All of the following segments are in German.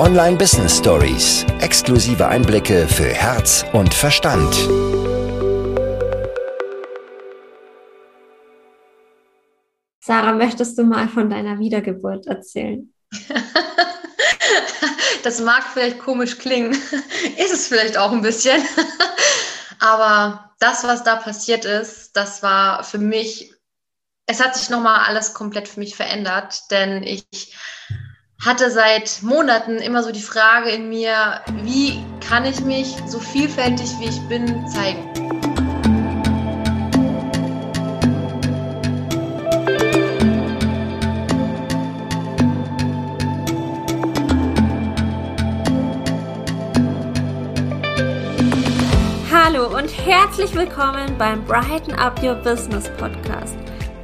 Online Business Stories. Exklusive Einblicke für Herz und Verstand. Sarah, möchtest du mal von deiner Wiedergeburt erzählen? das mag vielleicht komisch klingen, ist es vielleicht auch ein bisschen. Aber das, was da passiert ist, das war für mich, es hat sich nochmal alles komplett für mich verändert, denn ich hatte seit Monaten immer so die Frage in mir, wie kann ich mich so vielfältig wie ich bin zeigen? Hallo und herzlich willkommen beim Brighten Up Your Business Podcast,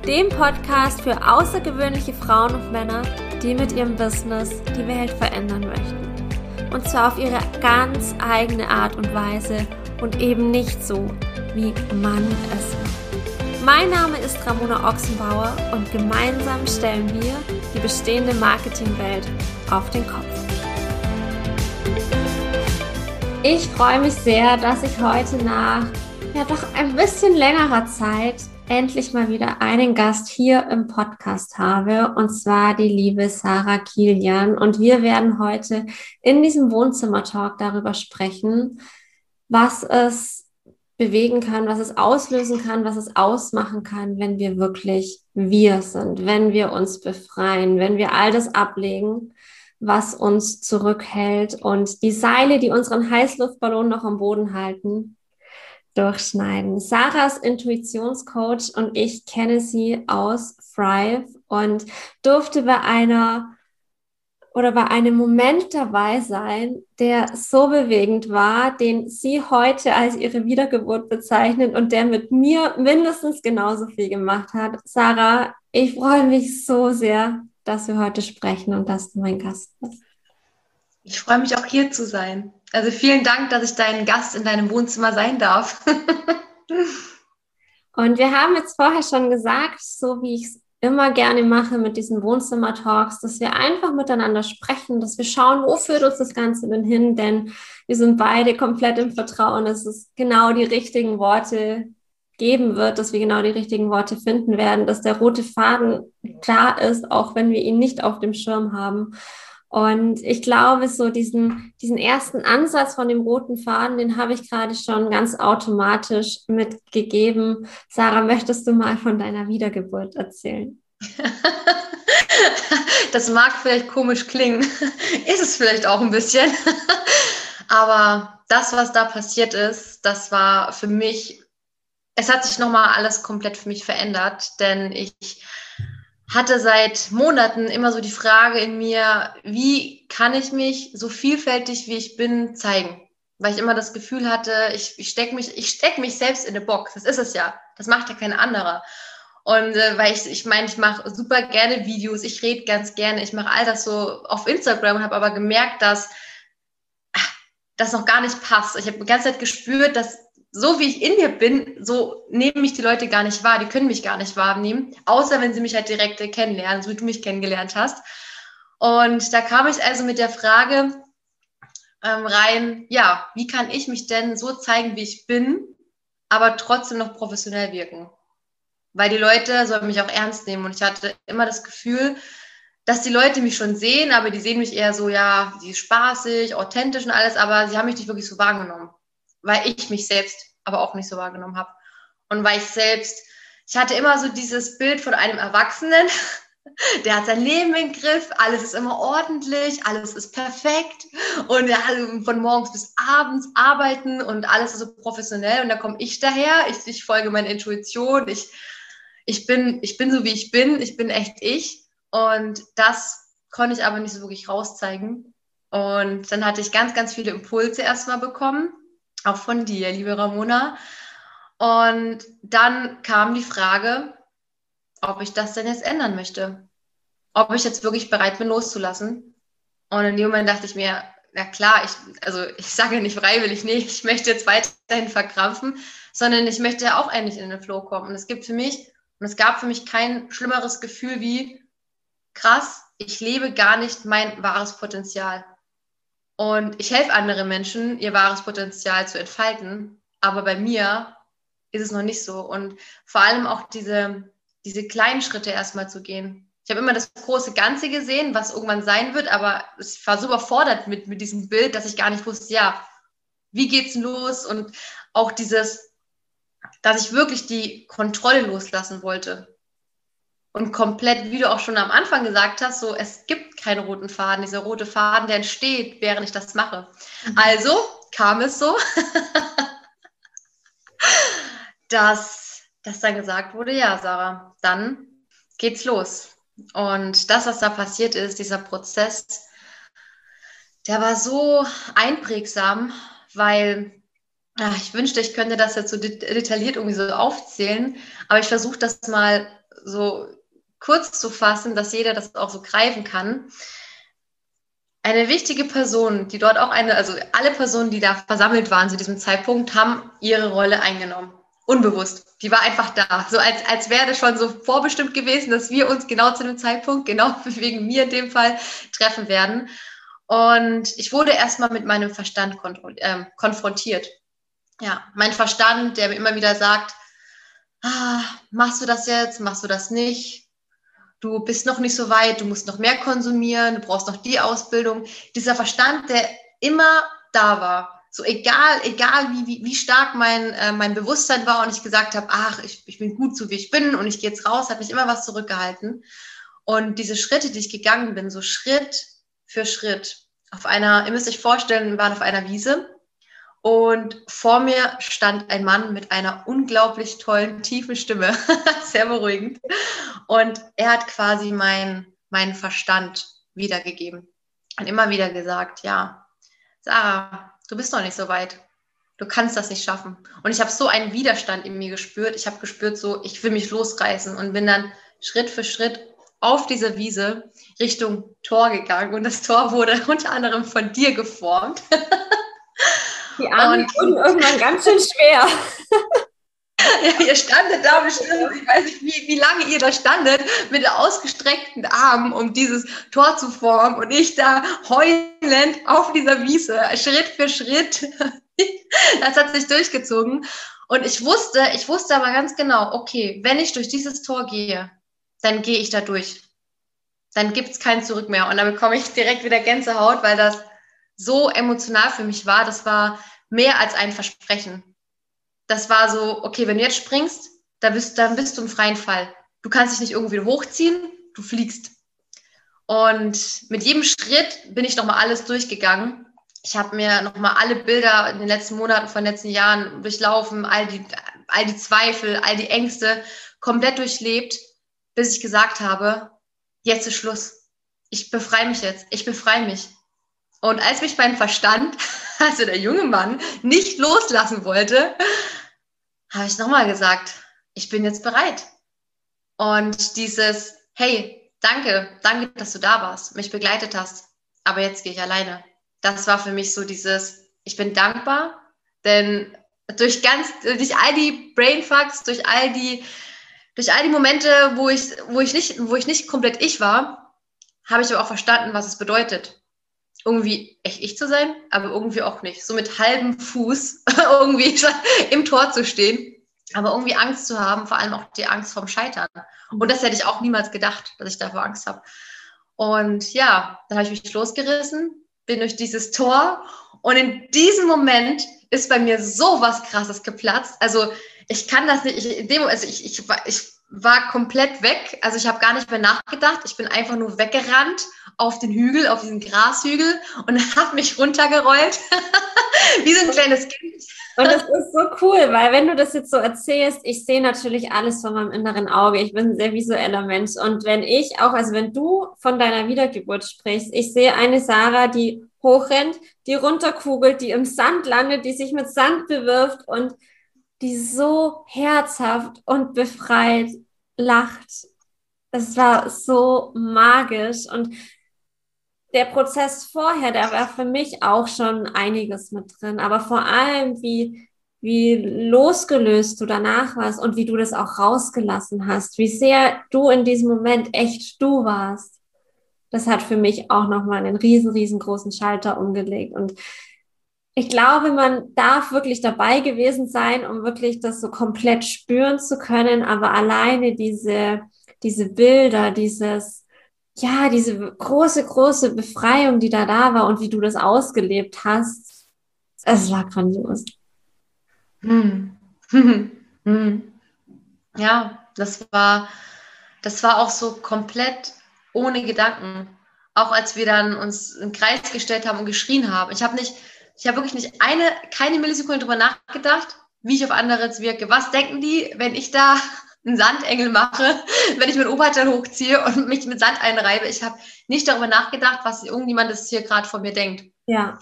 dem Podcast für außergewöhnliche Frauen und Männer, die mit ihrem Business die Welt verändern möchten. Und zwar auf ihre ganz eigene Art und Weise und eben nicht so, wie man es macht. Mein Name ist Ramona Ochsenbauer und gemeinsam stellen wir die bestehende Marketingwelt auf den Kopf. Ich freue mich sehr, dass ich heute nach ja doch ein bisschen längerer Zeit endlich mal wieder einen Gast hier im Podcast habe, und zwar die liebe Sarah Kilian. Und wir werden heute in diesem Wohnzimmer-Talk darüber sprechen, was es bewegen kann, was es auslösen kann, was es ausmachen kann, wenn wir wirklich wir sind, wenn wir uns befreien, wenn wir all das ablegen, was uns zurückhält und die Seile, die unseren Heißluftballon noch am Boden halten, durchschneiden. Sarahs Intuitionscoach und ich kenne sie aus Thrive und durfte bei einer oder bei einem Moment dabei sein, der so bewegend war, den sie heute als ihre Wiedergeburt bezeichnet und der mit mir mindestens genauso viel gemacht hat. Sarah, ich freue mich so sehr, dass wir heute sprechen und dass du mein Gast bist. Ich freue mich auch hier zu sein. Also vielen Dank, dass ich dein Gast in deinem Wohnzimmer sein darf. Und wir haben jetzt vorher schon gesagt, so wie ich es immer gerne mache mit diesen Wohnzimmer-Talks, dass wir einfach miteinander sprechen, dass wir schauen, wo führt uns das Ganze denn hin, denn wir sind beide komplett im Vertrauen, dass es genau die richtigen Worte geben wird, dass wir genau die richtigen Worte finden werden, dass der rote Faden klar ist, auch wenn wir ihn nicht auf dem Schirm haben. Und ich glaube, so diesen, diesen ersten Ansatz von dem roten Faden, den habe ich gerade schon ganz automatisch mitgegeben. Sarah, möchtest du mal von deiner Wiedergeburt erzählen? das mag vielleicht komisch klingen, ist es vielleicht auch ein bisschen. Aber das, was da passiert ist, das war für mich, es hat sich nochmal alles komplett für mich verändert, denn ich hatte seit Monaten immer so die Frage in mir, wie kann ich mich so vielfältig wie ich bin zeigen? Weil ich immer das Gefühl hatte, ich, ich stecke mich, ich steck mich selbst in eine Box. Das ist es ja. Das macht ja kein anderer. Und äh, weil ich, ich meine, ich mache super gerne Videos, ich rede ganz gerne, ich mache all das so auf Instagram, habe aber gemerkt, dass ach, das noch gar nicht passt. Ich habe die ganze Zeit gespürt, dass so wie ich in mir bin, so nehmen mich die Leute gar nicht wahr. Die können mich gar nicht wahrnehmen, außer wenn sie mich halt direkt kennenlernen, so wie du mich kennengelernt hast. Und da kam ich also mit der Frage ähm, rein, ja, wie kann ich mich denn so zeigen, wie ich bin, aber trotzdem noch professionell wirken? Weil die Leute sollen mich auch ernst nehmen. Und ich hatte immer das Gefühl, dass die Leute mich schon sehen, aber die sehen mich eher so, ja, die ist spaßig, authentisch und alles, aber sie haben mich nicht wirklich so wahrgenommen weil ich mich selbst aber auch nicht so wahrgenommen habe. Und weil ich selbst, ich hatte immer so dieses Bild von einem Erwachsenen, der hat sein Leben im Griff, alles ist immer ordentlich, alles ist perfekt und hat von morgens bis abends arbeiten und alles ist so professionell und da komme ich daher, ich, ich folge meiner Intuition, ich, ich, bin, ich bin so, wie ich bin, ich bin echt ich und das konnte ich aber nicht so wirklich rauszeigen und dann hatte ich ganz, ganz viele Impulse erstmal bekommen auch von dir, liebe Ramona. Und dann kam die Frage, ob ich das denn jetzt ändern möchte. Ob ich jetzt wirklich bereit bin, loszulassen. Und in dem Moment dachte ich mir, na klar, ich, also ich sage nicht freiwillig, nee, ich möchte jetzt weiterhin verkrampfen, sondern ich möchte ja auch endlich in den Flow kommen. Und es gibt für mich, und es gab für mich kein schlimmeres Gefühl wie, krass, ich lebe gar nicht mein wahres Potenzial. Und ich helfe anderen Menschen, ihr wahres Potenzial zu entfalten. Aber bei mir ist es noch nicht so. Und vor allem auch diese, diese kleinen Schritte erstmal zu gehen. Ich habe immer das große Ganze gesehen, was irgendwann sein wird, aber ich war so überfordert mit, mit diesem Bild, dass ich gar nicht wusste, ja, wie geht's los? Und auch dieses, dass ich wirklich die Kontrolle loslassen wollte. Und komplett, wie du auch schon am Anfang gesagt hast, so, es gibt keinen roten Faden. Dieser rote Faden, der entsteht, während ich das mache. Mhm. Also kam es so, dass, dass dann gesagt wurde, ja, Sarah, dann geht's los. Und das, was da passiert ist, dieser Prozess, der war so einprägsam, weil ach, ich wünschte, ich könnte das jetzt so detailliert irgendwie so aufzählen, aber ich versuche das mal so kurz zu fassen, dass jeder das auch so greifen kann. Eine wichtige Person, die dort auch eine, also alle Personen, die da versammelt waren zu diesem Zeitpunkt, haben ihre Rolle eingenommen. Unbewusst. Die war einfach da. So als, als wäre das schon so vorbestimmt gewesen, dass wir uns genau zu dem Zeitpunkt, genau wegen mir in dem Fall, treffen werden. Und ich wurde erstmal mit meinem Verstand äh, konfrontiert. Ja, mein Verstand, der mir immer wieder sagt, ah, machst du das jetzt, machst du das nicht? Du bist noch nicht so weit, du musst noch mehr konsumieren, du brauchst noch die Ausbildung. Dieser Verstand, der immer da war. So egal, egal wie, wie, wie stark mein, äh, mein Bewusstsein war und ich gesagt habe, ach, ich, ich bin gut so wie ich bin und ich gehe jetzt raus, hat mich immer was zurückgehalten. Und diese Schritte, die ich gegangen bin, so Schritt für Schritt, auf einer, ihr müsst euch vorstellen, wir waren auf einer Wiese und vor mir stand ein Mann mit einer unglaublich tollen, tiefen Stimme, sehr beruhigend. Und er hat quasi mein, meinen Verstand wiedergegeben. Und immer wieder gesagt, ja, Sarah, du bist noch nicht so weit. Du kannst das nicht schaffen. Und ich habe so einen Widerstand in mir gespürt. Ich habe gespürt, so, ich will mich losreißen und bin dann Schritt für Schritt auf dieser Wiese Richtung Tor gegangen. Und das Tor wurde unter anderem von dir geformt. Die Arme wurden irgendwann ganz schön schwer. Ja, ihr standet da bestimmt, ich weiß nicht, wie, wie lange ihr da standet, mit ausgestreckten Armen, um dieses Tor zu formen und ich da heulend auf dieser Wiese, Schritt für Schritt. Das hat sich durchgezogen. Und ich wusste, ich wusste aber ganz genau, okay, wenn ich durch dieses Tor gehe, dann gehe ich da durch. Dann gibt es kein Zurück mehr. Und dann bekomme ich direkt wieder Gänsehaut, weil das so emotional für mich war. Das war mehr als ein Versprechen. Das war so, okay, wenn du jetzt springst, dann bist, dann bist du im freien Fall. Du kannst dich nicht irgendwie hochziehen, du fliegst. Und mit jedem Schritt bin ich nochmal alles durchgegangen. Ich habe mir nochmal alle Bilder in den letzten Monaten, von den letzten Jahren durchlaufen, all die, all die Zweifel, all die Ängste komplett durchlebt, bis ich gesagt habe, jetzt ist Schluss. Ich befreie mich jetzt. Ich befreie mich. Und als mich mein Verstand, also der junge Mann, nicht loslassen wollte, habe ich nochmal gesagt, ich bin jetzt bereit. Und dieses, hey, danke, danke, dass du da warst, mich begleitet hast, aber jetzt gehe ich alleine. Das war für mich so dieses, ich bin dankbar, denn durch ganz, durch all die Brainfucks, durch all die, durch all die Momente, wo ich, wo ich nicht, wo ich nicht komplett ich war, habe ich aber auch verstanden, was es bedeutet irgendwie echt ich zu sein, aber irgendwie auch nicht. So mit halbem Fuß irgendwie im Tor zu stehen, aber irgendwie Angst zu haben, vor allem auch die Angst vorm Scheitern. Und das hätte ich auch niemals gedacht, dass ich davor Angst habe. Und ja, dann habe ich mich losgerissen, bin durch dieses Tor und in diesem Moment ist bei mir so was Krasses geplatzt. Also ich kann das nicht, ich, also ich, ich, ich war komplett weg. Also ich habe gar nicht mehr nachgedacht. Ich bin einfach nur weggerannt auf den Hügel, auf diesen Grashügel und habe mich runtergerollt, wie so ein kleines Kind. Und das ist so cool, weil wenn du das jetzt so erzählst, ich sehe natürlich alles von meinem inneren Auge. Ich bin ein sehr visueller Mensch. Und wenn ich auch, also wenn du von deiner Wiedergeburt sprichst, ich sehe eine Sarah, die hochrennt, die runterkugelt, die im Sand landet, die sich mit Sand bewirft und die so herzhaft und befreit lacht. Es war so magisch und der Prozess vorher, der war für mich auch schon einiges mit drin, aber vor allem, wie, wie losgelöst du danach warst und wie du das auch rausgelassen hast, wie sehr du in diesem Moment echt du warst. das hat für mich auch nochmal einen riesen, riesengroßen Schalter umgelegt. Und ich glaube, man darf wirklich dabei gewesen sein, um wirklich das so komplett spüren zu können. Aber alleine diese, diese Bilder, dieses, ja, diese große, große Befreiung, die da da war und wie du das ausgelebt hast, es war grandios. Hm. hm. Ja, das war, das war auch so komplett ohne Gedanken. Auch als wir dann uns den Kreis gestellt haben und geschrien haben. Ich habe nicht, ich habe wirklich nicht eine, keine Millisekunde darüber nachgedacht, wie ich auf andere jetzt wirke. Was denken die, wenn ich da einen Sandengel mache, wenn ich mein Oberteil hochziehe und mich mit Sand einreibe? Ich habe nicht darüber nachgedacht, was irgendjemand das hier gerade von mir denkt. Ja.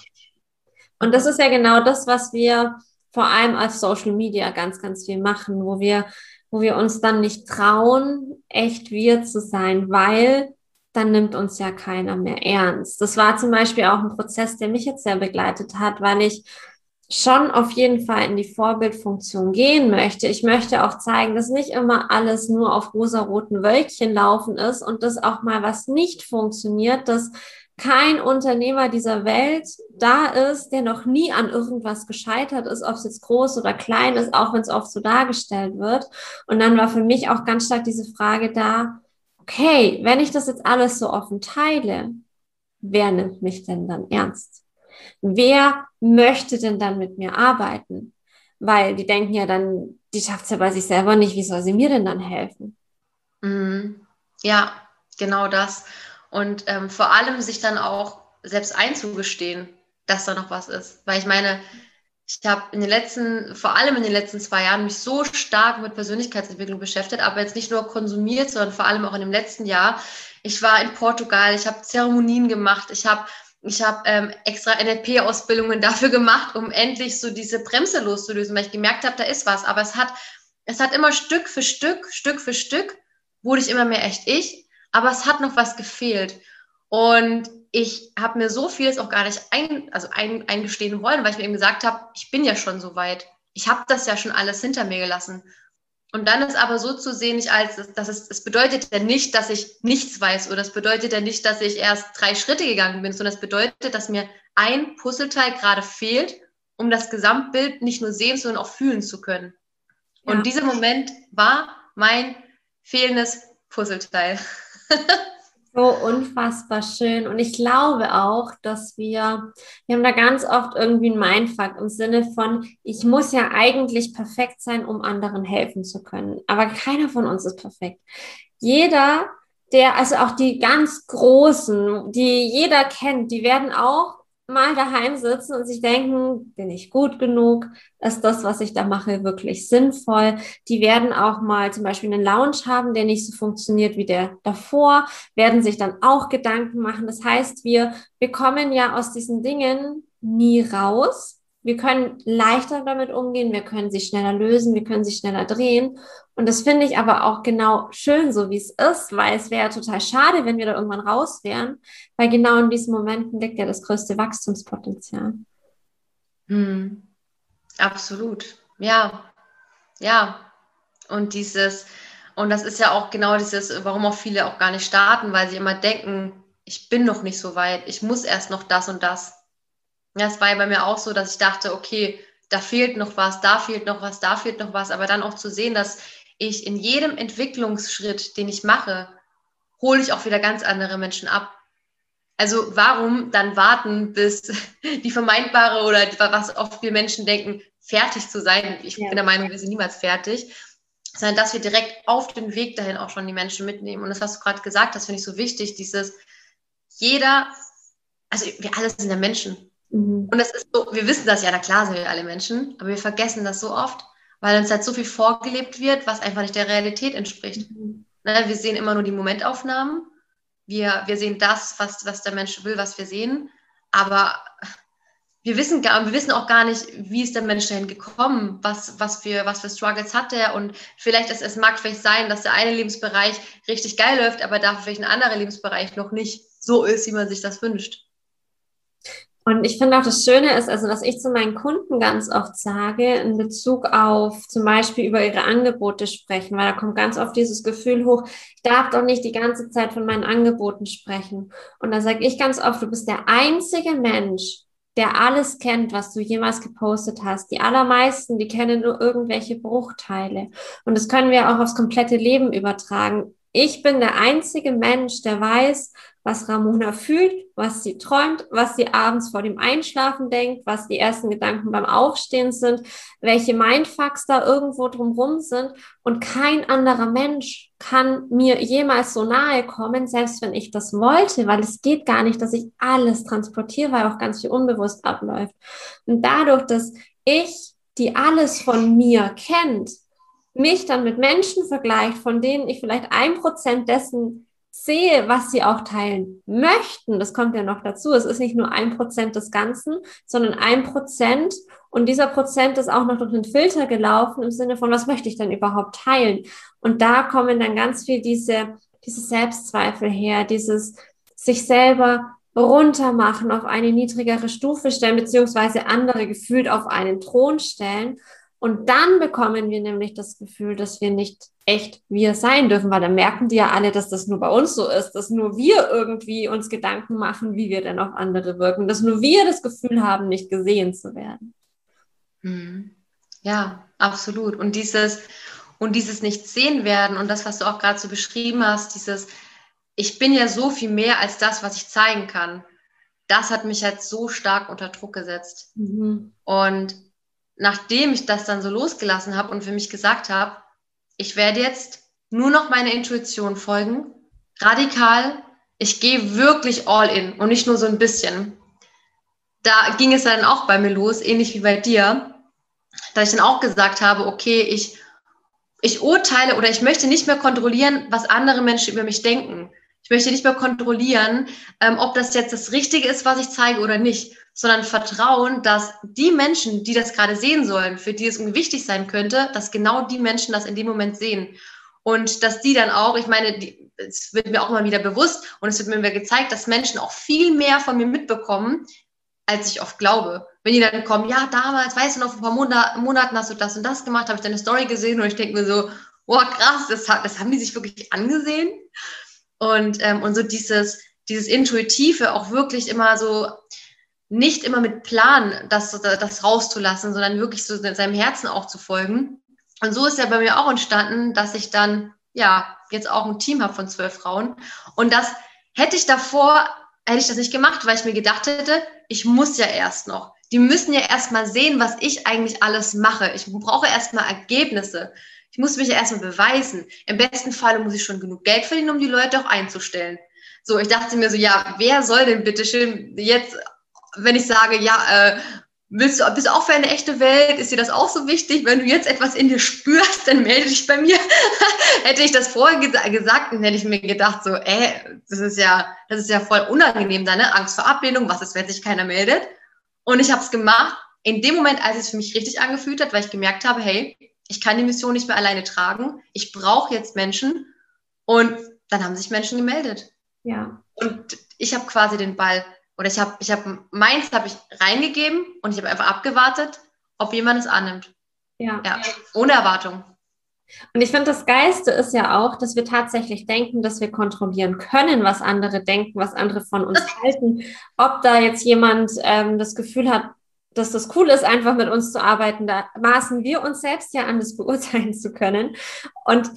Und das ist ja genau das, was wir vor allem als Social Media ganz, ganz viel machen, wo wir, wo wir uns dann nicht trauen, echt wir zu sein, weil dann nimmt uns ja keiner mehr ernst. Das war zum Beispiel auch ein Prozess, der mich jetzt sehr begleitet hat, weil ich schon auf jeden Fall in die Vorbildfunktion gehen möchte. Ich möchte auch zeigen, dass nicht immer alles nur auf rosaroten Wölkchen laufen ist und dass auch mal was nicht funktioniert, dass kein Unternehmer dieser Welt da ist, der noch nie an irgendwas gescheitert ist, ob es jetzt groß oder klein ist, auch wenn es oft so dargestellt wird. Und dann war für mich auch ganz stark diese Frage da, okay, wenn ich das jetzt alles so offen teile, wer nimmt mich denn dann ernst? Wer möchte denn dann mit mir arbeiten? Weil die denken ja dann, die schafft es ja bei sich selber nicht, wie soll sie mir denn dann helfen? Mhm. Ja, genau das. Und ähm, vor allem sich dann auch selbst einzugestehen, dass da noch was ist. Weil ich meine, ich habe in den letzten, vor allem in den letzten zwei Jahren, mich so stark mit Persönlichkeitsentwicklung beschäftigt, aber jetzt nicht nur konsumiert, sondern vor allem auch in dem letzten Jahr. Ich war in Portugal, ich habe Zeremonien gemacht, ich habe ich habe ähm, extra NLP-Ausbildungen dafür gemacht, um endlich so diese Bremse loszulösen, weil ich gemerkt habe, da ist was. Aber es hat, es hat immer Stück für Stück, Stück für Stück, wurde ich immer mehr echt ich, aber es hat noch was gefehlt. Und ich habe mir so vieles auch gar nicht ein, also ein, eingestehen wollen, weil ich mir eben gesagt habe, ich bin ja schon so weit. Ich habe das ja schon alles hinter mir gelassen. Und dann ist aber so zu sehen, nicht als, dass es, es bedeutet ja nicht, dass ich nichts weiß oder es bedeutet ja nicht, dass ich erst drei Schritte gegangen bin, sondern es bedeutet, dass mir ein Puzzleteil gerade fehlt, um das Gesamtbild nicht nur sehen, sondern auch fühlen zu können. Ja. Und dieser Moment war mein fehlendes Puzzleteil. So unfassbar schön. Und ich glaube auch, dass wir, wir haben da ganz oft irgendwie ein Mindfuck im Sinne von, ich muss ja eigentlich perfekt sein, um anderen helfen zu können. Aber keiner von uns ist perfekt. Jeder, der, also auch die ganz Großen, die jeder kennt, die werden auch mal daheim sitzen und sich denken, bin ich gut genug? Ist das, was ich da mache, wirklich sinnvoll? Die werden auch mal zum Beispiel einen Lounge haben, der nicht so funktioniert wie der davor, werden sich dann auch Gedanken machen. Das heißt, wir, wir kommen ja aus diesen Dingen nie raus, wir können leichter damit umgehen, wir können sie schneller lösen, wir können sie schneller drehen. Und das finde ich aber auch genau schön, so wie es ist, weil es wäre total schade, wenn wir da irgendwann raus wären, weil genau in diesen Momenten liegt ja das größte Wachstumspotenzial. Hm. Absolut. Ja. Ja. Und dieses, und das ist ja auch genau dieses, warum auch viele auch gar nicht starten, weil sie immer denken, ich bin noch nicht so weit, ich muss erst noch das und das. Ja, es war ja bei mir auch so, dass ich dachte, okay, da fehlt noch was, da fehlt noch was, da fehlt noch was, aber dann auch zu sehen, dass ich in jedem Entwicklungsschritt, den ich mache, hole ich auch wieder ganz andere Menschen ab. Also warum dann warten, bis die vermeintbare oder was oft wir Menschen denken, fertig zu sein? Ich ja. bin der Meinung, wir sind niemals fertig, sondern dass wir direkt auf den Weg dahin auch schon die Menschen mitnehmen. Und das, was du gerade gesagt hast, finde ich so wichtig, dieses jeder, also wir alle sind ja Menschen. Mhm. Und es ist so, wir wissen das ja, na klar sind wir alle Menschen, aber wir vergessen das so oft, weil uns halt so viel vorgelebt wird, was einfach nicht der Realität entspricht. Mhm. Ne, wir sehen immer nur die Momentaufnahmen, wir, wir sehen das, was, was der Mensch will, was wir sehen, aber wir wissen, gar, wir wissen auch gar nicht, wie ist der Mensch dahin gekommen, was, was, für, was für Struggles hat er und vielleicht, ist, es mag vielleicht sein, dass der eine Lebensbereich richtig geil läuft, aber dafür vielleicht ein anderer Lebensbereich noch nicht so ist, wie man sich das wünscht. Und ich finde auch das Schöne ist, also was ich zu meinen Kunden ganz oft sage, in Bezug auf zum Beispiel über ihre Angebote sprechen, weil da kommt ganz oft dieses Gefühl hoch, ich darf doch nicht die ganze Zeit von meinen Angeboten sprechen. Und da sage ich ganz oft, du bist der einzige Mensch, der alles kennt, was du jemals gepostet hast. Die allermeisten, die kennen nur irgendwelche Bruchteile. Und das können wir auch aufs komplette Leben übertragen. Ich bin der einzige Mensch, der weiß, was Ramona fühlt, was sie träumt, was sie abends vor dem Einschlafen denkt, was die ersten Gedanken beim Aufstehen sind, welche Mindfucks da irgendwo drumrum sind. Und kein anderer Mensch kann mir jemals so nahe kommen, selbst wenn ich das wollte, weil es geht gar nicht, dass ich alles transportiere, weil auch ganz viel unbewusst abläuft. Und dadurch, dass ich, die alles von mir kennt, mich dann mit Menschen vergleicht, von denen ich vielleicht ein Prozent dessen sehe, was sie auch teilen möchten, das kommt ja noch dazu. Es ist nicht nur ein Prozent des Ganzen, sondern ein Prozent. Und dieser Prozent ist auch noch durch den Filter gelaufen im Sinne von, was möchte ich denn überhaupt teilen? Und da kommen dann ganz viel diese, diese Selbstzweifel her, dieses sich selber runtermachen, auf eine niedrigere Stufe stellen, beziehungsweise andere gefühlt auf einen Thron stellen. Und dann bekommen wir nämlich das Gefühl, dass wir nicht echt wir sein dürfen, weil dann merken die ja alle, dass das nur bei uns so ist, dass nur wir irgendwie uns Gedanken machen, wie wir denn auf andere wirken, dass nur wir das Gefühl haben, nicht gesehen zu werden. Hm. Ja, absolut. Und dieses, und dieses nicht sehen werden und das, was du auch gerade so beschrieben hast, dieses, ich bin ja so viel mehr als das, was ich zeigen kann. Das hat mich halt so stark unter Druck gesetzt. Mhm. Und nachdem ich das dann so losgelassen habe und für mich gesagt habe, ich werde jetzt nur noch meiner Intuition folgen, radikal, ich gehe wirklich all in und nicht nur so ein bisschen. Da ging es dann auch bei mir los, ähnlich wie bei dir, da ich dann auch gesagt habe, okay, ich, ich urteile oder ich möchte nicht mehr kontrollieren, was andere Menschen über mich denken. Ich möchte nicht mehr kontrollieren, ähm, ob das jetzt das Richtige ist, was ich zeige oder nicht, sondern vertrauen, dass die Menschen, die das gerade sehen sollen, für die es wichtig sein könnte, dass genau die Menschen das in dem Moment sehen. Und dass die dann auch, ich meine, die, es wird mir auch mal wieder bewusst und es wird mir wieder gezeigt, dass Menschen auch viel mehr von mir mitbekommen, als ich oft glaube. Wenn die dann kommen, ja, damals, weißt du noch, vor ein paar Monaten hast du das und das gemacht, habe ich deine Story gesehen und ich denke mir so, boah, krass, das, das haben die sich wirklich angesehen. Und, ähm, und so dieses, dieses Intuitive auch wirklich immer so, nicht immer mit Plan das, das rauszulassen, sondern wirklich so seinem Herzen auch zu folgen. Und so ist ja bei mir auch entstanden, dass ich dann ja jetzt auch ein Team habe von zwölf Frauen. Und das hätte ich davor, hätte ich das nicht gemacht, weil ich mir gedacht hätte, ich muss ja erst noch. Die müssen ja erst mal sehen, was ich eigentlich alles mache. Ich brauche erst mal Ergebnisse. Ich muss mich ja erst mal beweisen. Im besten Fall muss ich schon genug Geld verdienen, um die Leute auch einzustellen. So, ich dachte mir so, ja, wer soll denn bitte schön jetzt wenn ich sage, ja, äh, willst du, bist du auch für eine echte Welt? Ist dir das auch so wichtig? Wenn du jetzt etwas in dir spürst, dann melde dich bei mir. hätte ich das vorher gesagt, dann hätte ich mir gedacht, so, äh, das ist ja, das ist ja voll unangenehm, deine Angst vor Ablehnung, was ist, wenn sich keiner meldet? Und ich habe es gemacht, in dem Moment, als es für mich richtig angefühlt hat, weil ich gemerkt habe, hey, ich kann die Mission nicht mehr alleine tragen, ich brauche jetzt Menschen. Und dann haben sich Menschen gemeldet. Ja. Und ich habe quasi den Ball oder ich habe ich hab, meins habe ich reingegeben und ich habe einfach abgewartet, ob jemand es annimmt. Ja. ja. Ohne Erwartung. Und ich finde, das Geiste ist ja auch, dass wir tatsächlich denken, dass wir kontrollieren können, was andere denken, was andere von uns halten. Ob da jetzt jemand ähm, das Gefühl hat, dass das cool ist, einfach mit uns zu arbeiten, da maßen wir uns selbst ja an, das beurteilen zu können. Und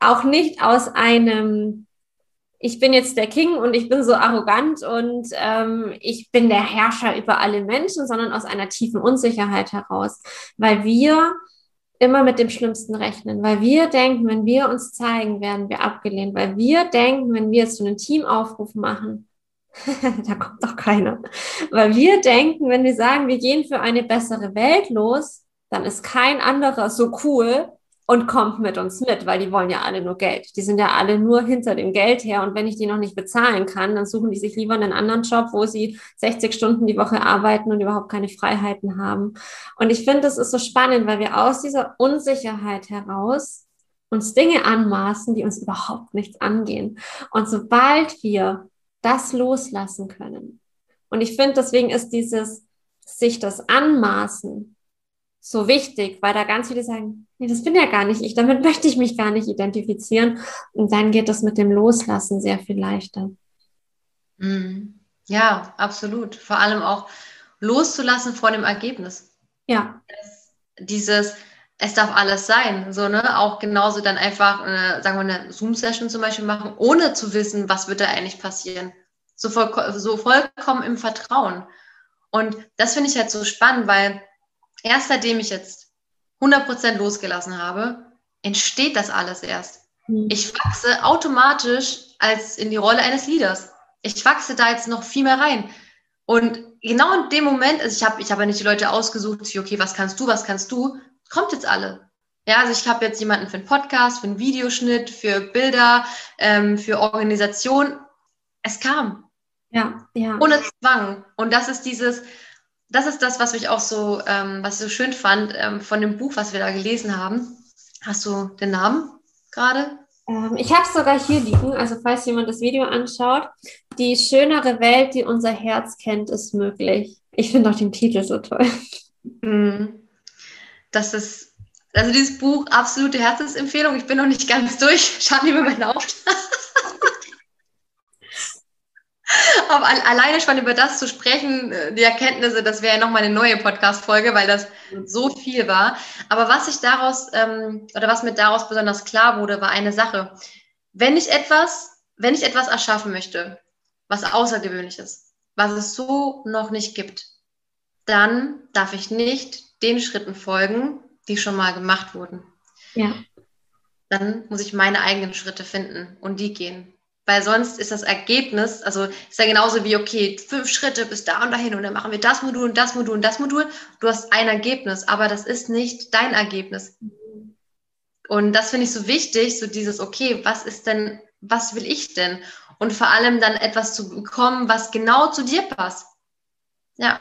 auch nicht aus einem ich bin jetzt der King und ich bin so arrogant und ähm, ich bin der Herrscher über alle Menschen, sondern aus einer tiefen Unsicherheit heraus, weil wir immer mit dem Schlimmsten rechnen, weil wir denken, wenn wir uns zeigen, werden wir abgelehnt, weil wir denken, wenn wir jetzt so einen Teamaufruf machen, da kommt doch keiner, weil wir denken, wenn wir sagen, wir gehen für eine bessere Welt los, dann ist kein anderer so cool, und kommt mit uns mit, weil die wollen ja alle nur Geld. Die sind ja alle nur hinter dem Geld her. Und wenn ich die noch nicht bezahlen kann, dann suchen die sich lieber einen anderen Job, wo sie 60 Stunden die Woche arbeiten und überhaupt keine Freiheiten haben. Und ich finde, das ist so spannend, weil wir aus dieser Unsicherheit heraus uns Dinge anmaßen, die uns überhaupt nichts angehen. Und sobald wir das loslassen können, Und ich finde, deswegen ist dieses sich das anmaßen so wichtig, weil da ganz viele sagen, nee, das bin ja gar nicht ich, damit möchte ich mich gar nicht identifizieren. Und dann geht das mit dem Loslassen sehr viel leichter. Mhm. Ja, absolut. Vor allem auch loszulassen vor dem Ergebnis. Ja. Dieses, es darf alles sein, so, ne? Auch genauso dann einfach, eine, sagen wir, eine Zoom-Session zum Beispiel machen, ohne zu wissen, was wird da eigentlich passieren. So, voll, so vollkommen im Vertrauen. Und das finde ich halt so spannend, weil erst seitdem ich jetzt 100% losgelassen habe, entsteht das alles erst. Mhm. Ich wachse automatisch als in die Rolle eines Leaders. Ich wachse da jetzt noch viel mehr rein. Und genau in dem Moment, also ich habe ich hab ja nicht die Leute ausgesucht, okay, was kannst du, was kannst du, kommt jetzt alle. Ja, also ich habe jetzt jemanden für einen Podcast, für einen Videoschnitt, für Bilder, ähm, für Organisation. Es kam. Ja, ja. Ohne Zwang. Und das ist dieses, das ist das, was ich auch so, ähm, was ich so schön fand ähm, von dem Buch, was wir da gelesen haben. Hast du den Namen gerade? Ähm, ich habe es sogar hier liegen, also falls jemand das Video anschaut. Die schönere Welt, die unser Herz kennt, ist möglich. Ich finde auch den Titel so toll. Mhm. Das ist, also dieses Buch, absolute Herzensempfehlung. Ich bin noch nicht ganz durch. Schaut lieber mal auf. Aber alleine schon über das zu sprechen, äh, die Erkenntnisse, das wäre ja nochmal eine neue Podcast-Folge, weil das so viel war. Aber was ich daraus, ähm, oder was mir daraus besonders klar wurde, war eine Sache. Wenn ich etwas, wenn ich etwas erschaffen möchte, was außergewöhnlich ist, was es so noch nicht gibt, dann darf ich nicht den Schritten folgen, die schon mal gemacht wurden. Ja. Dann muss ich meine eigenen Schritte finden und die gehen. Weil sonst ist das Ergebnis, also ist ja genauso wie, okay, fünf Schritte bis da und dahin und dann machen wir das Modul und das Modul und das Modul. Du hast ein Ergebnis, aber das ist nicht dein Ergebnis. Und das finde ich so wichtig, so dieses, okay, was ist denn, was will ich denn? Und vor allem dann etwas zu bekommen, was genau zu dir passt. Ja.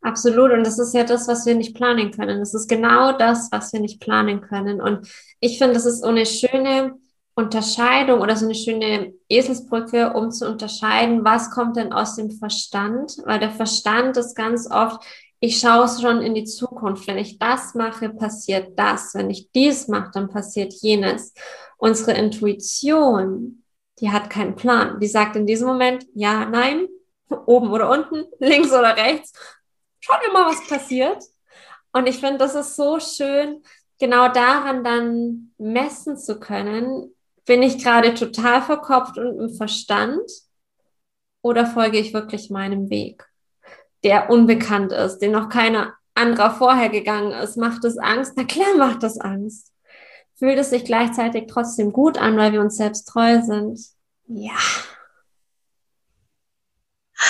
Absolut. Und das ist ja das, was wir nicht planen können. Das ist genau das, was wir nicht planen können. Und ich finde, das ist so eine schöne, Unterscheidung oder so eine schöne Eselsbrücke, um zu unterscheiden, was kommt denn aus dem Verstand, weil der Verstand ist ganz oft, ich schaue schon in die Zukunft. Wenn ich das mache, passiert das. Wenn ich dies mache, dann passiert jenes. Unsere Intuition, die hat keinen Plan. Die sagt in diesem Moment ja, nein, oben oder unten, links oder rechts. Schauen wir mal, was passiert. Und ich finde, das ist so schön, genau daran dann messen zu können, bin ich gerade total verkopft und im Verstand oder folge ich wirklich meinem Weg, der unbekannt ist, den noch keiner anderer vorher gegangen ist? Macht es Angst? Na klar macht es Angst. Fühlt es sich gleichzeitig trotzdem gut an, weil wir uns selbst treu sind? Ja.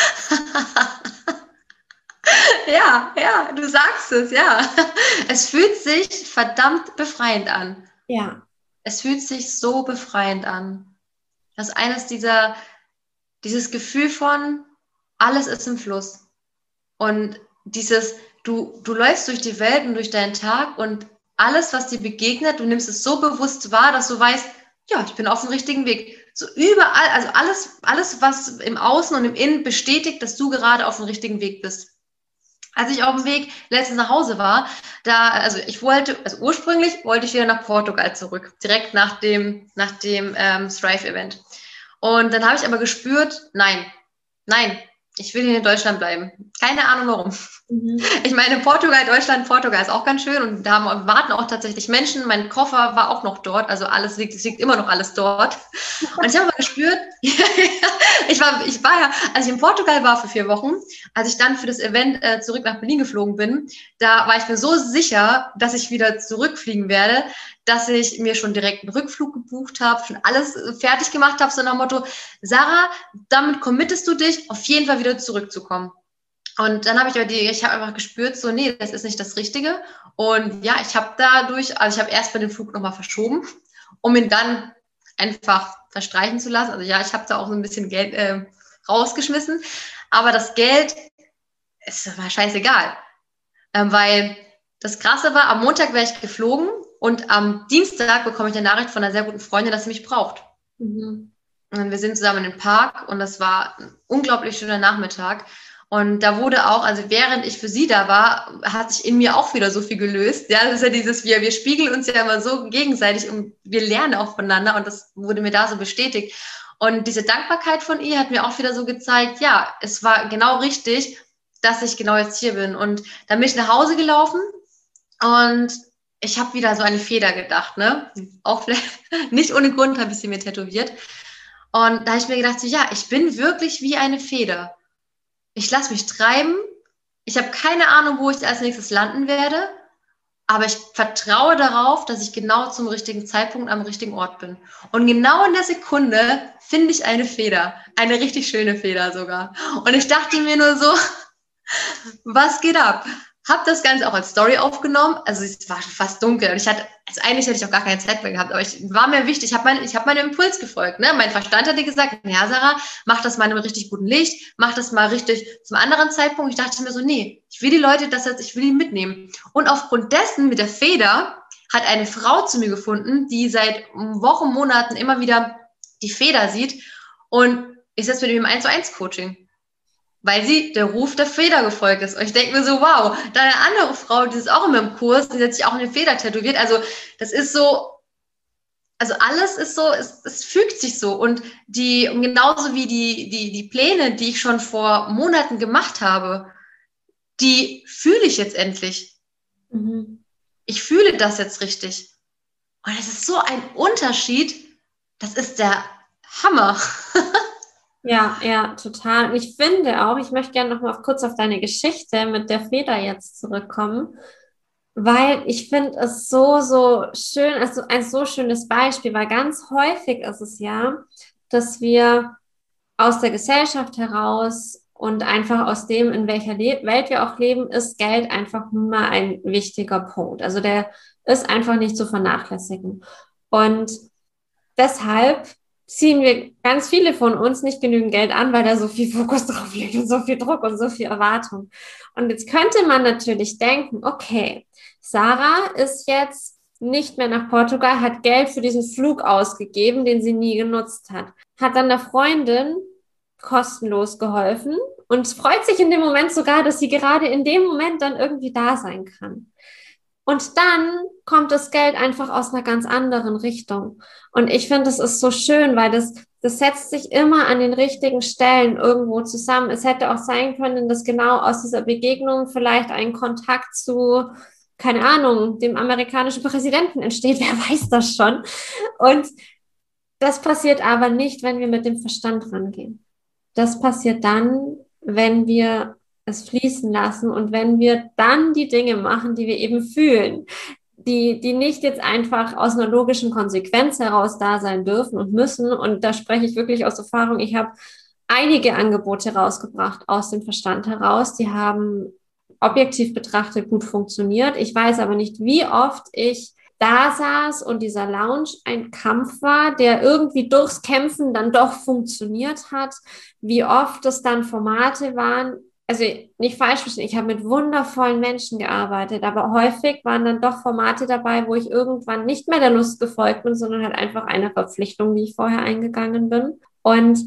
ja, ja, du sagst es, ja. Es fühlt sich verdammt befreiend an. Ja es fühlt sich so befreiend an. Das ist eines dieser, dieses Gefühl von, alles ist im Fluss. Und dieses, du, du läufst durch die Welt und durch deinen Tag und alles, was dir begegnet, du nimmst es so bewusst wahr, dass du weißt, ja, ich bin auf dem richtigen Weg. So überall, also alles, alles, was im Außen und im Innen bestätigt, dass du gerade auf dem richtigen Weg bist. Als ich auf dem Weg letztens nach Hause war, da, also ich wollte, also ursprünglich wollte ich wieder nach Portugal zurück, direkt nach dem, nach dem ähm, Strive-Event. Und dann habe ich aber gespürt, nein, nein, ich will hier in Deutschland bleiben. Keine Ahnung warum. Mhm. Ich meine, Portugal, Deutschland, Portugal ist auch ganz schön und da haben, warten auch tatsächlich Menschen. Mein Koffer war auch noch dort, also alles liegt, es liegt immer noch alles dort. Und ich habe aber gespürt, ich war, ich war ja, als ich in Portugal war für vier Wochen, als ich dann für das Event äh, zurück nach Berlin geflogen bin, da war ich mir so sicher, dass ich wieder zurückfliegen werde, dass ich mir schon direkt einen Rückflug gebucht habe, schon alles äh, fertig gemacht habe, so nach dem Motto, Sarah, damit committest du dich, auf jeden Fall wieder zurückzukommen. Und dann habe ich aber die, ich habe einfach gespürt, so, nee, das ist nicht das Richtige. Und ja, ich habe dadurch, also ich habe erst mal den Flug nochmal verschoben, um ihn dann einfach verstreichen zu lassen. Also ja, ich habe da auch so ein bisschen Geld äh, rausgeschmissen. Aber das Geld, es war scheißegal. Ähm, weil das Krasse war, am Montag wäre ich geflogen und am Dienstag bekomme ich eine Nachricht von einer sehr guten Freundin, dass sie mich braucht. Mhm. Und wir sind zusammen im Park und das war ein unglaublich schöner Nachmittag. Und da wurde auch, also während ich für sie da war, hat sich in mir auch wieder so viel gelöst. Ja, das ist ja dieses, wir, wir spiegeln uns ja immer so gegenseitig und wir lernen auch voneinander und das wurde mir da so bestätigt. Und diese Dankbarkeit von ihr hat mir auch wieder so gezeigt, ja, es war genau richtig, dass ich genau jetzt hier bin. Und dann bin ich nach Hause gelaufen und ich habe wieder so eine Feder gedacht, ne? Auch vielleicht nicht ohne Grund habe ich sie mir tätowiert. Und da habe ich mir gedacht, so, ja, ich bin wirklich wie eine Feder. Ich lasse mich treiben. Ich habe keine Ahnung, wo ich als nächstes landen werde. Aber ich vertraue darauf, dass ich genau zum richtigen Zeitpunkt am richtigen Ort bin. Und genau in der Sekunde finde ich eine Feder. Eine richtig schöne Feder sogar. Und ich dachte mir nur so, was geht ab? Hab das Ganze auch als Story aufgenommen. Also es war fast dunkel. Und ich hatte, also eigentlich hätte ich auch gar keine Zeit mehr gehabt, aber ich war mir wichtig. Ich habe mein, ich hab meinem Impuls gefolgt. Ne? Mein Verstand hatte gesagt, ja, Sarah, mach das mal in einem richtig guten Licht, mach das mal richtig zum anderen Zeitpunkt. Ich dachte mir so, nee, ich will die Leute das jetzt, ich will die mitnehmen. Und aufgrund dessen mit der Feder hat eine Frau zu mir gefunden, die seit Wochen, Monaten immer wieder die Feder sieht und ist jetzt mit im 1 zu 1 Coaching weil sie der Ruf der Feder gefolgt ist. Und ich denke mir so, wow, da eine andere Frau, die ist auch immer im Kurs, die hat sich auch eine Feder tätowiert. Also das ist so, also alles ist so, es, es fügt sich so. Und die, genauso wie die, die, die Pläne, die ich schon vor Monaten gemacht habe, die fühle ich jetzt endlich. Mhm. Ich fühle das jetzt richtig. Und es ist so ein Unterschied, das ist der Hammer. Ja, ja, total. Und ich finde auch, ich möchte gerne noch mal kurz auf deine Geschichte mit der Feder jetzt zurückkommen, weil ich finde es so, so schön, also ein so schönes Beispiel, weil ganz häufig ist es ja, dass wir aus der Gesellschaft heraus und einfach aus dem, in welcher Le Welt wir auch leben, ist Geld einfach nun mal ein wichtiger Punkt. Also der ist einfach nicht zu vernachlässigen. Und deshalb ziehen wir ganz viele von uns nicht genügend Geld an, weil da so viel Fokus drauf liegt und so viel Druck und so viel Erwartung. Und jetzt könnte man natürlich denken, okay, Sarah ist jetzt nicht mehr nach Portugal, hat Geld für diesen Flug ausgegeben, den sie nie genutzt hat, hat dann der Freundin kostenlos geholfen und freut sich in dem Moment sogar, dass sie gerade in dem Moment dann irgendwie da sein kann. Und dann kommt das Geld einfach aus einer ganz anderen Richtung. Und ich finde, das ist so schön, weil das, das setzt sich immer an den richtigen Stellen irgendwo zusammen. Es hätte auch sein können, dass genau aus dieser Begegnung vielleicht ein Kontakt zu, keine Ahnung, dem amerikanischen Präsidenten entsteht. Wer weiß das schon? Und das passiert aber nicht, wenn wir mit dem Verstand rangehen. Das passiert dann, wenn wir es fließen lassen und wenn wir dann die Dinge machen, die wir eben fühlen, die, die nicht jetzt einfach aus einer logischen Konsequenz heraus da sein dürfen und müssen. Und da spreche ich wirklich aus Erfahrung. Ich habe einige Angebote rausgebracht aus dem Verstand heraus. Die haben objektiv betrachtet gut funktioniert. Ich weiß aber nicht, wie oft ich da saß und dieser Lounge ein Kampf war, der irgendwie durchs Kämpfen dann doch funktioniert hat, wie oft es dann Formate waren, also nicht falsch verstehen, ich habe mit wundervollen Menschen gearbeitet, aber häufig waren dann doch Formate dabei, wo ich irgendwann nicht mehr der Lust gefolgt bin, sondern halt einfach einer Verpflichtung, die ich vorher eingegangen bin. Und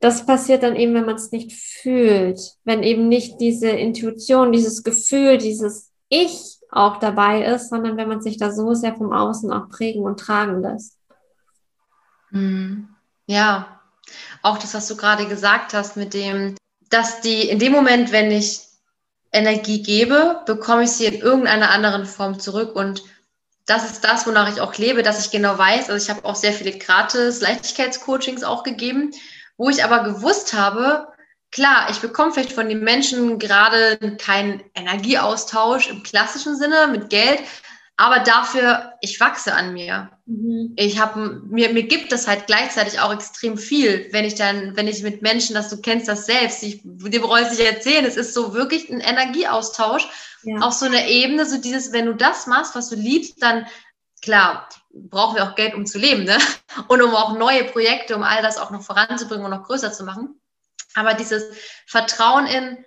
das passiert dann eben, wenn man es nicht fühlt, wenn eben nicht diese Intuition, dieses Gefühl, dieses Ich auch dabei ist, sondern wenn man sich da so sehr vom Außen auch prägen und tragen lässt. Hm. Ja, auch das, was du gerade gesagt hast mit dem, dass die in dem Moment, wenn ich Energie gebe, bekomme ich sie in irgendeiner anderen Form zurück. Und das ist das, wonach ich auch lebe, dass ich genau weiß, also ich habe auch sehr viele gratis Leichtigkeitscoachings auch gegeben, wo ich aber gewusst habe, klar, ich bekomme vielleicht von den Menschen gerade keinen Energieaustausch im klassischen Sinne mit Geld, aber dafür, ich wachse an mir. Mhm. Ich habe mir, mir gibt es halt gleichzeitig auch extrem viel, wenn ich dann, wenn ich mit Menschen, dass du kennst das selbst, ich, dir brauche ich nicht erzählen, es ist so wirklich ein Energieaustausch ja. auf so einer Ebene, so dieses, wenn du das machst, was du liebst, dann klar, brauchen wir auch Geld, um zu leben, ne? Und um auch neue Projekte, um all das auch noch voranzubringen und noch größer zu machen. Aber dieses Vertrauen in,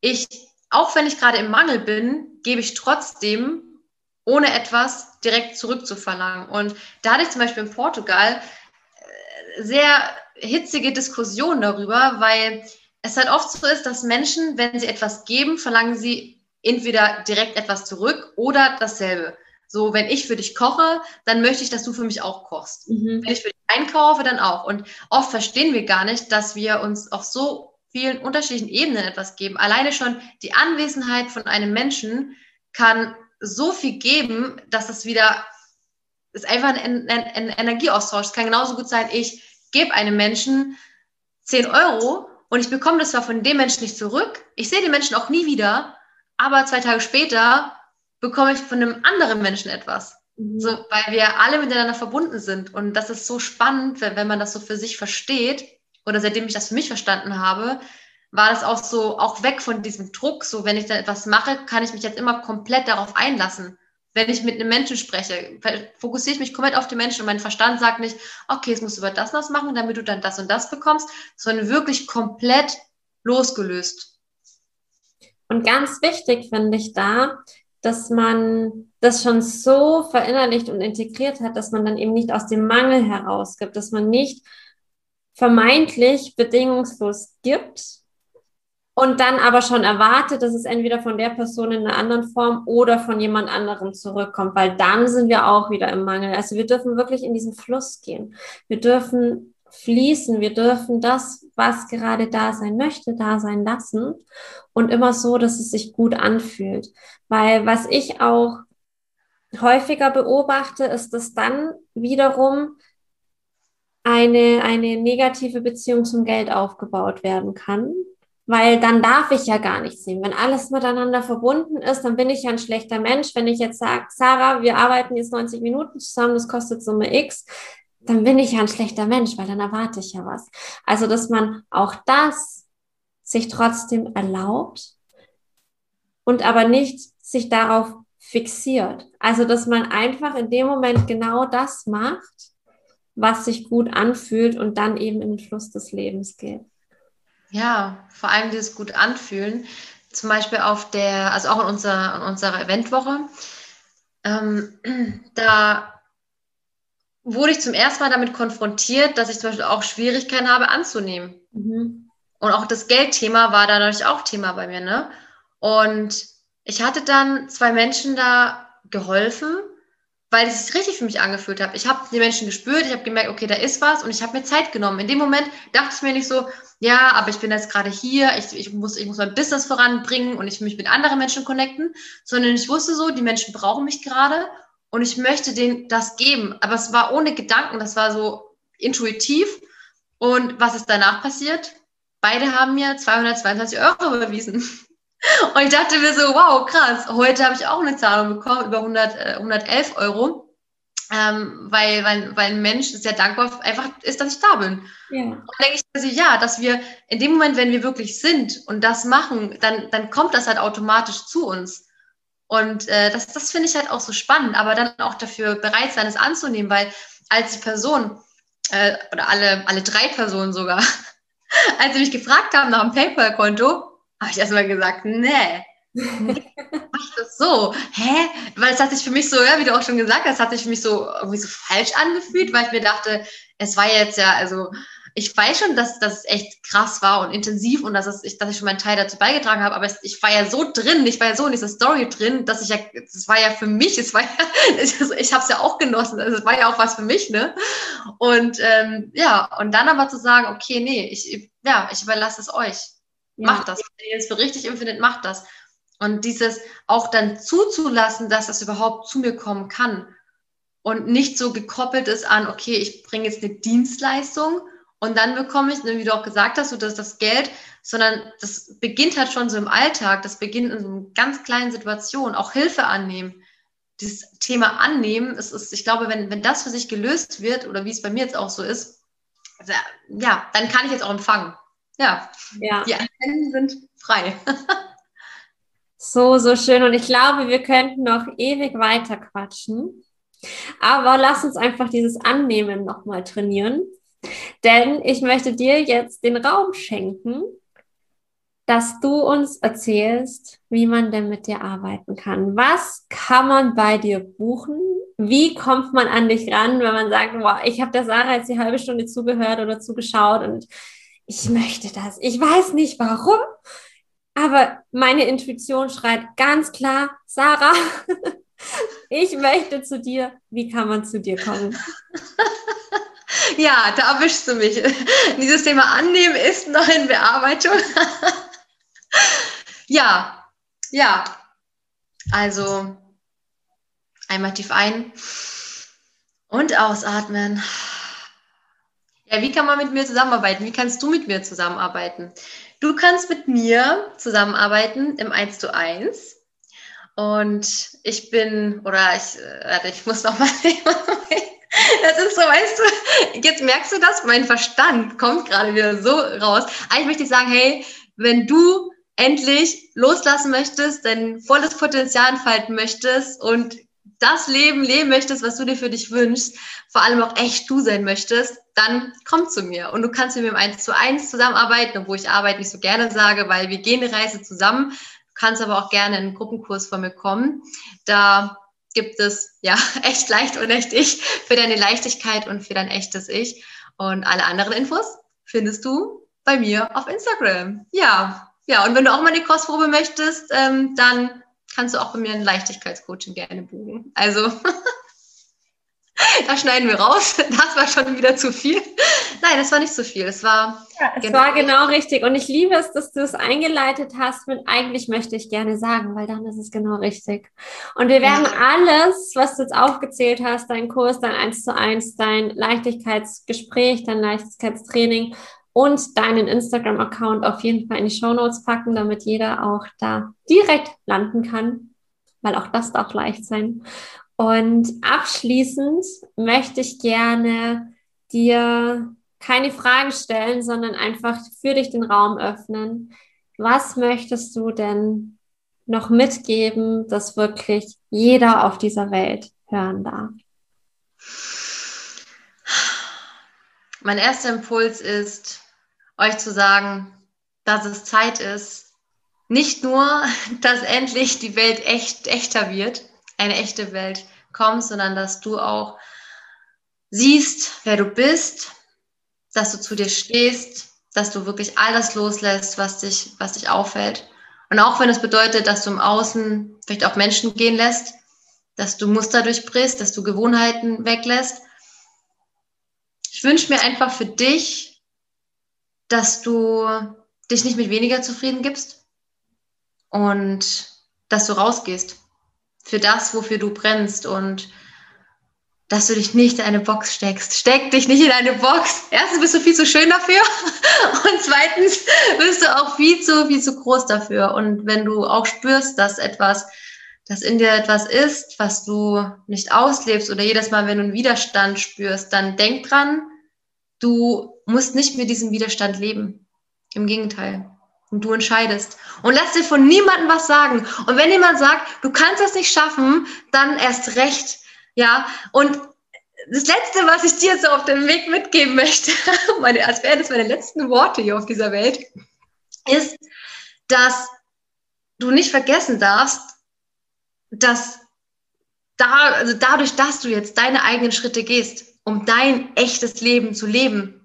ich, auch wenn ich gerade im Mangel bin, gebe ich trotzdem ohne etwas direkt zurückzuverlangen. Und da hatte ich zum Beispiel in Portugal äh, sehr hitzige Diskussion darüber, weil es halt oft so ist, dass Menschen, wenn sie etwas geben, verlangen sie entweder direkt etwas zurück oder dasselbe. So, wenn ich für dich koche, dann möchte ich, dass du für mich auch kochst. Mhm. Wenn ich für dich einkaufe, dann auch. Und oft verstehen wir gar nicht, dass wir uns auf so vielen unterschiedlichen Ebenen etwas geben. Alleine schon die Anwesenheit von einem Menschen kann so viel geben, dass es wieder, ist einfach ein, ein, ein Energieaustausch. Es kann genauso gut sein, ich gebe einem Menschen 10 Euro und ich bekomme das zwar von dem Menschen nicht zurück, ich sehe den Menschen auch nie wieder, aber zwei Tage später bekomme ich von einem anderen Menschen etwas. Mhm. So, weil wir alle miteinander verbunden sind. Und das ist so spannend, wenn, wenn man das so für sich versteht. Oder seitdem ich das für mich verstanden habe, war das auch so, auch weg von diesem Druck. So, wenn ich dann etwas mache, kann ich mich jetzt immer komplett darauf einlassen. Wenn ich mit einem Menschen spreche, fokussiere ich mich komplett auf den Menschen und mein Verstand sagt nicht, okay, jetzt musst du über das und das machen, damit du dann das und das bekommst, sondern wirklich komplett losgelöst. Und ganz wichtig finde ich da, dass man das schon so verinnerlicht und integriert hat, dass man dann eben nicht aus dem Mangel herausgibt, dass man nicht vermeintlich bedingungslos gibt und dann aber schon erwartet, dass es entweder von der Person in einer anderen Form oder von jemand anderem zurückkommt, weil dann sind wir auch wieder im Mangel. Also wir dürfen wirklich in diesen Fluss gehen. Wir dürfen fließen. Wir dürfen das, was gerade da sein möchte, da sein lassen und immer so, dass es sich gut anfühlt. Weil was ich auch häufiger beobachte, ist, dass dann wiederum eine, eine negative Beziehung zum Geld aufgebaut werden kann. Weil dann darf ich ja gar nichts nehmen. Wenn alles miteinander verbunden ist, dann bin ich ja ein schlechter Mensch. Wenn ich jetzt sage, Sarah, wir arbeiten jetzt 90 Minuten zusammen, das kostet Summe X, dann bin ich ja ein schlechter Mensch, weil dann erwarte ich ja was. Also, dass man auch das sich trotzdem erlaubt und aber nicht sich darauf fixiert. Also, dass man einfach in dem Moment genau das macht, was sich gut anfühlt und dann eben in den Fluss des Lebens geht. Ja, vor allem dieses gut anfühlen. Zum Beispiel auf der, also auch in unserer, in unserer Eventwoche, ähm, da wurde ich zum ersten Mal damit konfrontiert, dass ich zum Beispiel auch Schwierigkeiten habe anzunehmen. Mhm. Und auch das Geldthema war dadurch auch Thema bei mir. Ne? Und ich hatte dann zwei Menschen da geholfen, weil es sich richtig für mich angefühlt hat. Ich habe die Menschen gespürt, ich habe gemerkt, okay, da ist was und ich habe mir Zeit genommen. In dem Moment dachte ich mir nicht so, ja, aber ich bin jetzt gerade hier, ich, ich, muss, ich muss mein Business voranbringen und ich will mich mit anderen Menschen connecten, sondern ich wusste so, die Menschen brauchen mich gerade und ich möchte denen das geben. Aber es war ohne Gedanken, das war so intuitiv. Und was ist danach passiert? Beide haben mir 222 Euro überwiesen. Und ich dachte mir so, wow, krass. Heute habe ich auch eine Zahlung bekommen, über 100, äh, 111 Euro. Ähm, weil, weil, weil ein Mensch sehr dankbar einfach ist, dass ich da bin. Ja. Und dann denke ich mir so, ja, dass wir in dem Moment, wenn wir wirklich sind und das machen, dann, dann kommt das halt automatisch zu uns. Und äh, das, das finde ich halt auch so spannend, aber dann auch dafür bereit sein, es anzunehmen, weil als die Person, äh, oder alle, alle drei Personen sogar, als sie mich gefragt haben nach einem PayPal-Konto, habe ich erstmal gesagt, nee, mach das so. Hä? Weil es hat sich für mich so, ja, wie du auch schon gesagt hast, hat sich für mich so irgendwie so falsch angefühlt, weil ich mir dachte, es war jetzt ja, also ich weiß schon, dass das echt krass war und intensiv und dass, es, ich, dass ich schon meinen Teil dazu beigetragen habe, aber ich war ja so drin, ich war ja so in dieser Story drin, dass ich ja, es war ja für mich, es war ja, ich habe es ja auch genossen, also es war ja auch was für mich, ne? Und ähm, ja, und dann aber zu sagen, okay, nee, ich, ja, ich überlasse es euch. Ja. Macht das. Wenn ihr es für richtig empfindet, macht das. Und dieses auch dann zuzulassen, dass das überhaupt zu mir kommen kann und nicht so gekoppelt ist an, okay, ich bringe jetzt eine Dienstleistung, und dann bekomme ich, ne, wie du auch gesagt hast, so dass das Geld, sondern das beginnt halt schon so im Alltag, das beginnt in so einer ganz kleinen Situation, auch Hilfe annehmen. Dieses Thema annehmen, es ist, ich glaube, wenn, wenn das für sich gelöst wird, oder wie es bei mir jetzt auch so ist, also, ja, dann kann ich jetzt auch empfangen. Ja, ja. die Antennen sind frei. so, so schön. Und ich glaube, wir könnten noch ewig weiter quatschen. Aber lass uns einfach dieses Annehmen nochmal trainieren. Denn ich möchte dir jetzt den Raum schenken, dass du uns erzählst, wie man denn mit dir arbeiten kann. Was kann man bei dir buchen wie kommt man an dich ran, wenn man sagt, boah, ich habe der Sarah jetzt die halbe Stunde zugehört oder zugeschaut und ich möchte das. Ich weiß nicht warum, aber meine Intuition schreit ganz klar, Sarah, ich möchte zu dir. Wie kann man zu dir kommen? Ja, da erwischst du mich. Dieses Thema Annehmen ist noch in Bearbeitung. ja, ja. Also einmal tief ein und ausatmen. Ja, wie kann man mit mir zusammenarbeiten? Wie kannst du mit mir zusammenarbeiten? Du kannst mit mir zusammenarbeiten im 1 zu 1. Und ich bin, oder ich, äh, warte, ich muss noch mal Das ist so, weißt du, jetzt merkst du das, mein Verstand kommt gerade wieder so raus. Eigentlich möchte ich sagen, hey, wenn du endlich loslassen möchtest, dein volles Potenzial entfalten möchtest und das Leben leben möchtest, was du dir für dich wünschst, vor allem auch echt du sein möchtest, dann komm zu mir. Und du kannst mit mir im 1 zu 1 zusammenarbeiten, obwohl ich Arbeit nicht so gerne sage, weil wir gehen eine Reise zusammen. Du kannst aber auch gerne in einen Gruppenkurs von mir kommen. Da gibt es ja echt leicht und echt ich für deine Leichtigkeit und für dein echtes Ich. Und alle anderen Infos findest du bei mir auf Instagram. Ja, ja, und wenn du auch mal eine Kostprobe möchtest, ähm, dann kannst du auch bei mir ein Leichtigkeitscoaching gerne buchen. Also da schneiden wir raus. Das war schon wieder zu viel. Nein, das war nicht so viel. Es war, ja, es genau, war genau richtig. Und ich liebe es, dass du es eingeleitet hast mit eigentlich möchte ich gerne sagen, weil dann ist es genau richtig. Und wir werden ja. alles, was du jetzt aufgezählt hast, dein Kurs, dein 1 zu 1, dein Leichtigkeitsgespräch, dein Leichtigkeitstraining und deinen Instagram-Account auf jeden Fall in die Show Notes packen, damit jeder auch da direkt landen kann, weil auch das darf leicht sein. Und abschließend möchte ich gerne dir keine Fragen stellen, sondern einfach für dich den Raum öffnen. Was möchtest du denn noch mitgeben, dass wirklich jeder auf dieser Welt hören darf? Mein erster Impuls ist, euch zu sagen, dass es Zeit ist, nicht nur, dass endlich die Welt echt echter wird, eine echte Welt kommt, sondern dass du auch siehst, wer du bist, dass du zu dir stehst, dass du wirklich alles loslässt, was dich, was dich auffällt. Und auch wenn es bedeutet, dass du im Außen vielleicht auch Menschen gehen lässt, dass du Muster durchbrichst, dass du Gewohnheiten weglässt. Ich wünsche mir einfach für dich, dass du dich nicht mit weniger zufrieden gibst und dass du rausgehst für das, wofür du brennst und dass du dich nicht in eine Box steckst. Steck dich nicht in eine Box. Erstens bist du viel zu schön dafür und zweitens bist du auch viel zu, viel zu groß dafür. Und wenn du auch spürst, dass etwas, dass in dir etwas ist, was du nicht auslebst oder jedes Mal, wenn du einen Widerstand spürst, dann denk dran, du musst nicht mit diesem Widerstand leben. Im Gegenteil. Und du entscheidest. Und lass dir von niemandem was sagen. Und wenn jemand sagt, du kannst das nicht schaffen, dann erst recht. Ja, und das Letzte, was ich dir so auf dem Weg mitgeben möchte, meine, als wären das meine letzten Worte hier auf dieser Welt, ist, dass du nicht vergessen darfst, dass da, also dadurch, dass du jetzt deine eigenen Schritte gehst, um dein echtes Leben zu leben,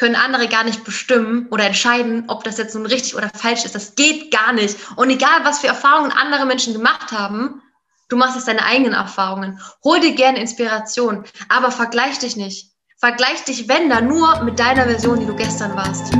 können andere gar nicht bestimmen oder entscheiden, ob das jetzt nun richtig oder falsch ist. Das geht gar nicht. Und egal, was für Erfahrungen andere Menschen gemacht haben, du machst jetzt deine eigenen Erfahrungen. Hol dir gerne Inspiration, aber vergleich dich nicht. Vergleich dich, wenn da, nur mit deiner Version, die du gestern warst.